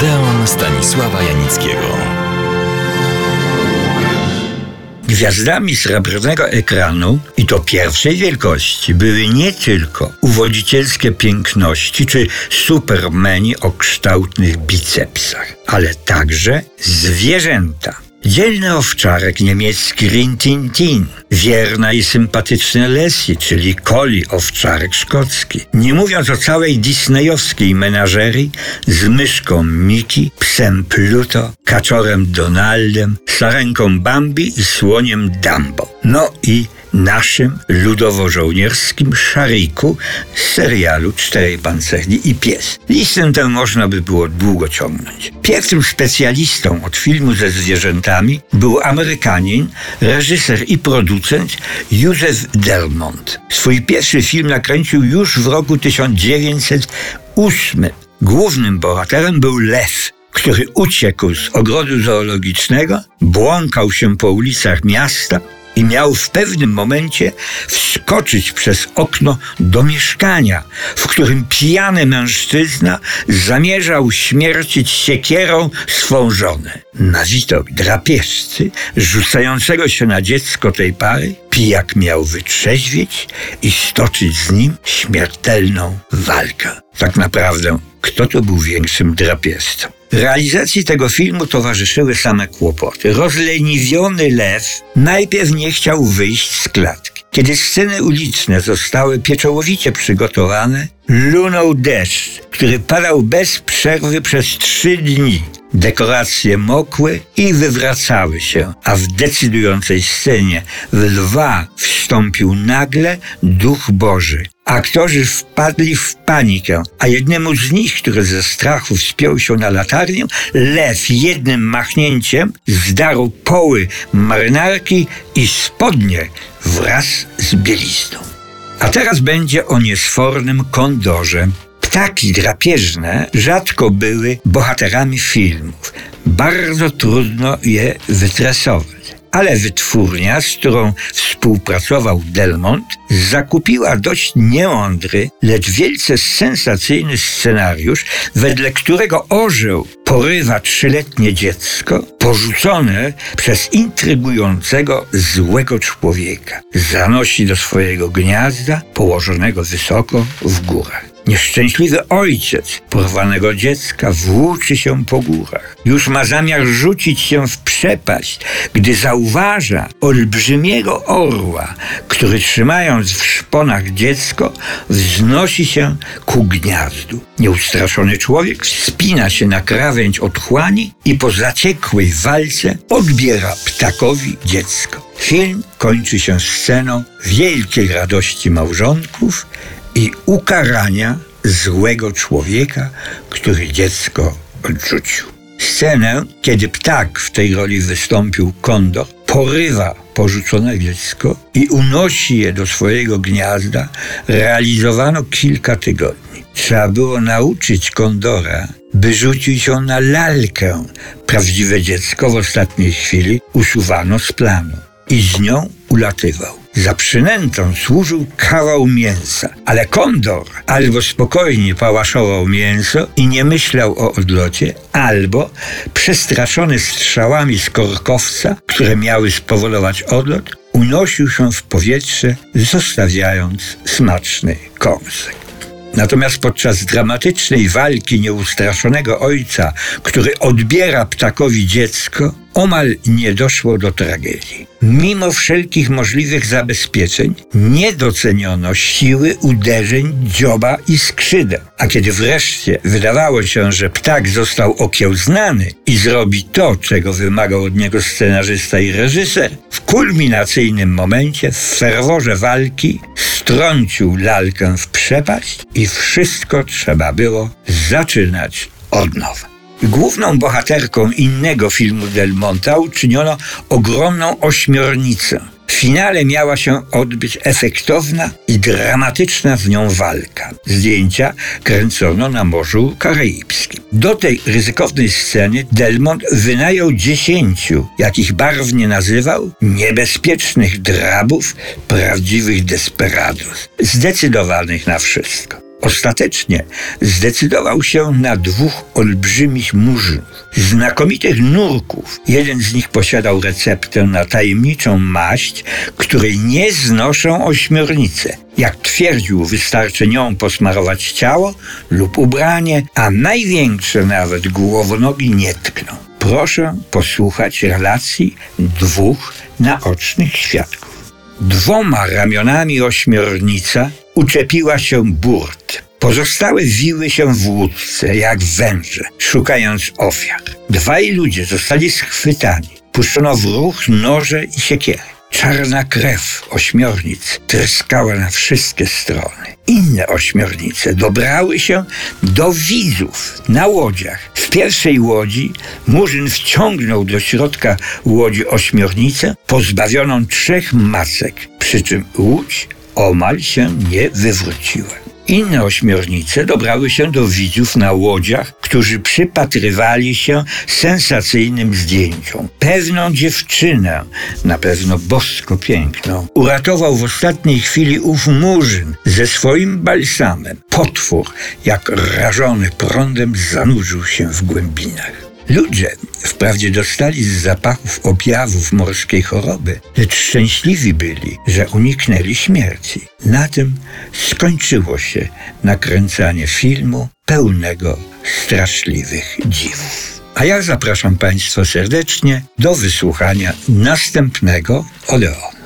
Odeon Stanisława Janickiego. Gwiazdami srebrnego ekranu, i to pierwszej wielkości, były nie tylko uwodzicielskie piękności czy supermeni o kształtnych bicepsach, ale także zwierzęta. Dzielny owczarek niemiecki Rintintin, wierna i sympatyczna Leslie, czyli Coli owczarek szkocki. Nie mówiąc o całej disneyowskiej menażerii z myszką Miki, psem Pluto, kaczorem Donaldem, sarenką Bambi i słoniem Dumbo. No i naszym ludowo-żołnierskim szariku z serialu Czterej Pancerni i Pies. Listę tę można by było długo ciągnąć. Pierwszym specjalistą od filmu ze zwierzętami był Amerykanin, reżyser i producent Józef Delmont. Swój pierwszy film nakręcił już w roku 1908. Głównym bohaterem był lew, który uciekł z ogrodu zoologicznego, błąkał się po ulicach miasta i miał w pewnym momencie wskoczyć przez okno do mieszkania, w którym pijany mężczyzna zamierzał śmiercić siekierą swą żonę. Na widok drapieżcy rzucającego się na dziecko tej pary, pijak miał wytrzeźwieć i stoczyć z nim śmiertelną walkę. Tak naprawdę, kto to był większym drapieżcą? Realizacji tego filmu towarzyszyły same kłopoty. Rozleniwiony lew najpierw nie chciał wyjść z klatki. Kiedy sceny uliczne zostały pieczołowicie przygotowane, lunął deszcz, który padał bez przerwy przez trzy dni. Dekoracje mokły i wywracały się, a w decydującej scenie w lwa wstąpił nagle duch Boży. Aktorzy wpadli w panikę, a jednemu z nich, który ze strachu wspiął się na latarnię, lew jednym machnięciem zdarł poły marynarki i spodnie wraz z bielizną. A teraz będzie o niesfornym kondorze. Ptaki drapieżne rzadko były bohaterami filmów. Bardzo trudno je wytresować. Ale wytwórnia, z którą współpracował Delmont, zakupiła dość niemądry, lecz wielce sensacyjny scenariusz, wedle którego orzeł porywa trzyletnie dziecko, porzucone przez intrygującego złego człowieka. Zanosi do swojego gniazda, położonego wysoko w górach. Nieszczęśliwy ojciec porwanego dziecka włóczy się po górach. Już ma zamiar rzucić się w przepaść, gdy zauważa olbrzymiego orła, który trzymając w szponach dziecko, wznosi się ku gniazdu. Nieustraszony człowiek wspina się na krawędź otchłani i po zaciekłej walce odbiera ptakowi dziecko. Film kończy się sceną wielkiej radości małżonków i ukarania złego człowieka, który dziecko odrzucił. Scenę, kiedy ptak w tej roli wystąpił kondor, porywa porzucone dziecko i unosi je do swojego gniazda, realizowano kilka tygodni. Trzeba było nauczyć kondora, by rzucić ją na lalkę. Prawdziwe dziecko w ostatniej chwili usuwano z planu i z nią ulatywał. Za przynętą służył kawał mięsa, ale kondor albo spokojnie pałaszował mięso i nie myślał o odlocie, albo przestraszony strzałami z korkowca, które miały spowodować odlot, unosił się w powietrze, zostawiając smaczny kąsek. Natomiast podczas dramatycznej walki nieustraszonego ojca, który odbiera ptakowi dziecko, omal nie doszło do tragedii. Mimo wszelkich możliwych zabezpieczeń nie doceniono siły uderzeń dzioba i skrzydeł. A kiedy wreszcie wydawało się, że ptak został okiełznany i zrobi to, czego wymagał od niego scenarzysta i reżyser, w kulminacyjnym momencie, w ferworze walki, strącił lalkę w przepaść i wszystko trzeba było zaczynać od nowa. Główną bohaterką innego filmu Del Monta uczyniono ogromną ośmiornicę. Finale miała się odbyć efektowna i dramatyczna z nią walka. Zdjęcia kręcono na Morzu Karaibskim. Do tej ryzykownej sceny Delmont wynajął dziesięciu, jakich barwnie nazywał, niebezpiecznych drabów, prawdziwych desperados, zdecydowanych na wszystko. Ostatecznie zdecydował się na dwóch olbrzymich murzynów, znakomitych nurków. Jeden z nich posiadał receptę na tajemniczą maść, której nie znoszą ośmiornice. Jak twierdził, wystarczy nią posmarować ciało lub ubranie, a największe nawet głowonogi nie tkną. Proszę posłuchać relacji dwóch naocznych świadków. Dwoma ramionami ośmiornica uczepiła się burt. Pozostałe wiły się w łódce, jak węże, szukając ofiar. Dwaj ludzie zostali schwytani. Puszczono w ruch noże i siekiery. Czarna krew ośmiornic tryskała na wszystkie strony. Inne ośmiornice dobrały się do widzów na łodziach. W pierwszej łodzi Murzyn wciągnął do środka łodzi ośmiornicę pozbawioną trzech masek, przy czym łódź omal się nie wywróciła. Inne ośmiornice dobrały się do widzów na łodziach, którzy przypatrywali się sensacyjnym zdjęciom. Pewną dziewczynę, na pewno bosko piękną, uratował w ostatniej chwili ów murzyn ze swoim balsamem. Potwór, jak rażony prądem, zanurzył się w głębinach. Ludzie wprawdzie dostali z zapachów objawów morskiej choroby, lecz szczęśliwi byli, że uniknęli śmierci. Na tym skończyło się nakręcanie filmu pełnego straszliwych dziwów. A ja zapraszam Państwa serdecznie do wysłuchania następnego Odeonu.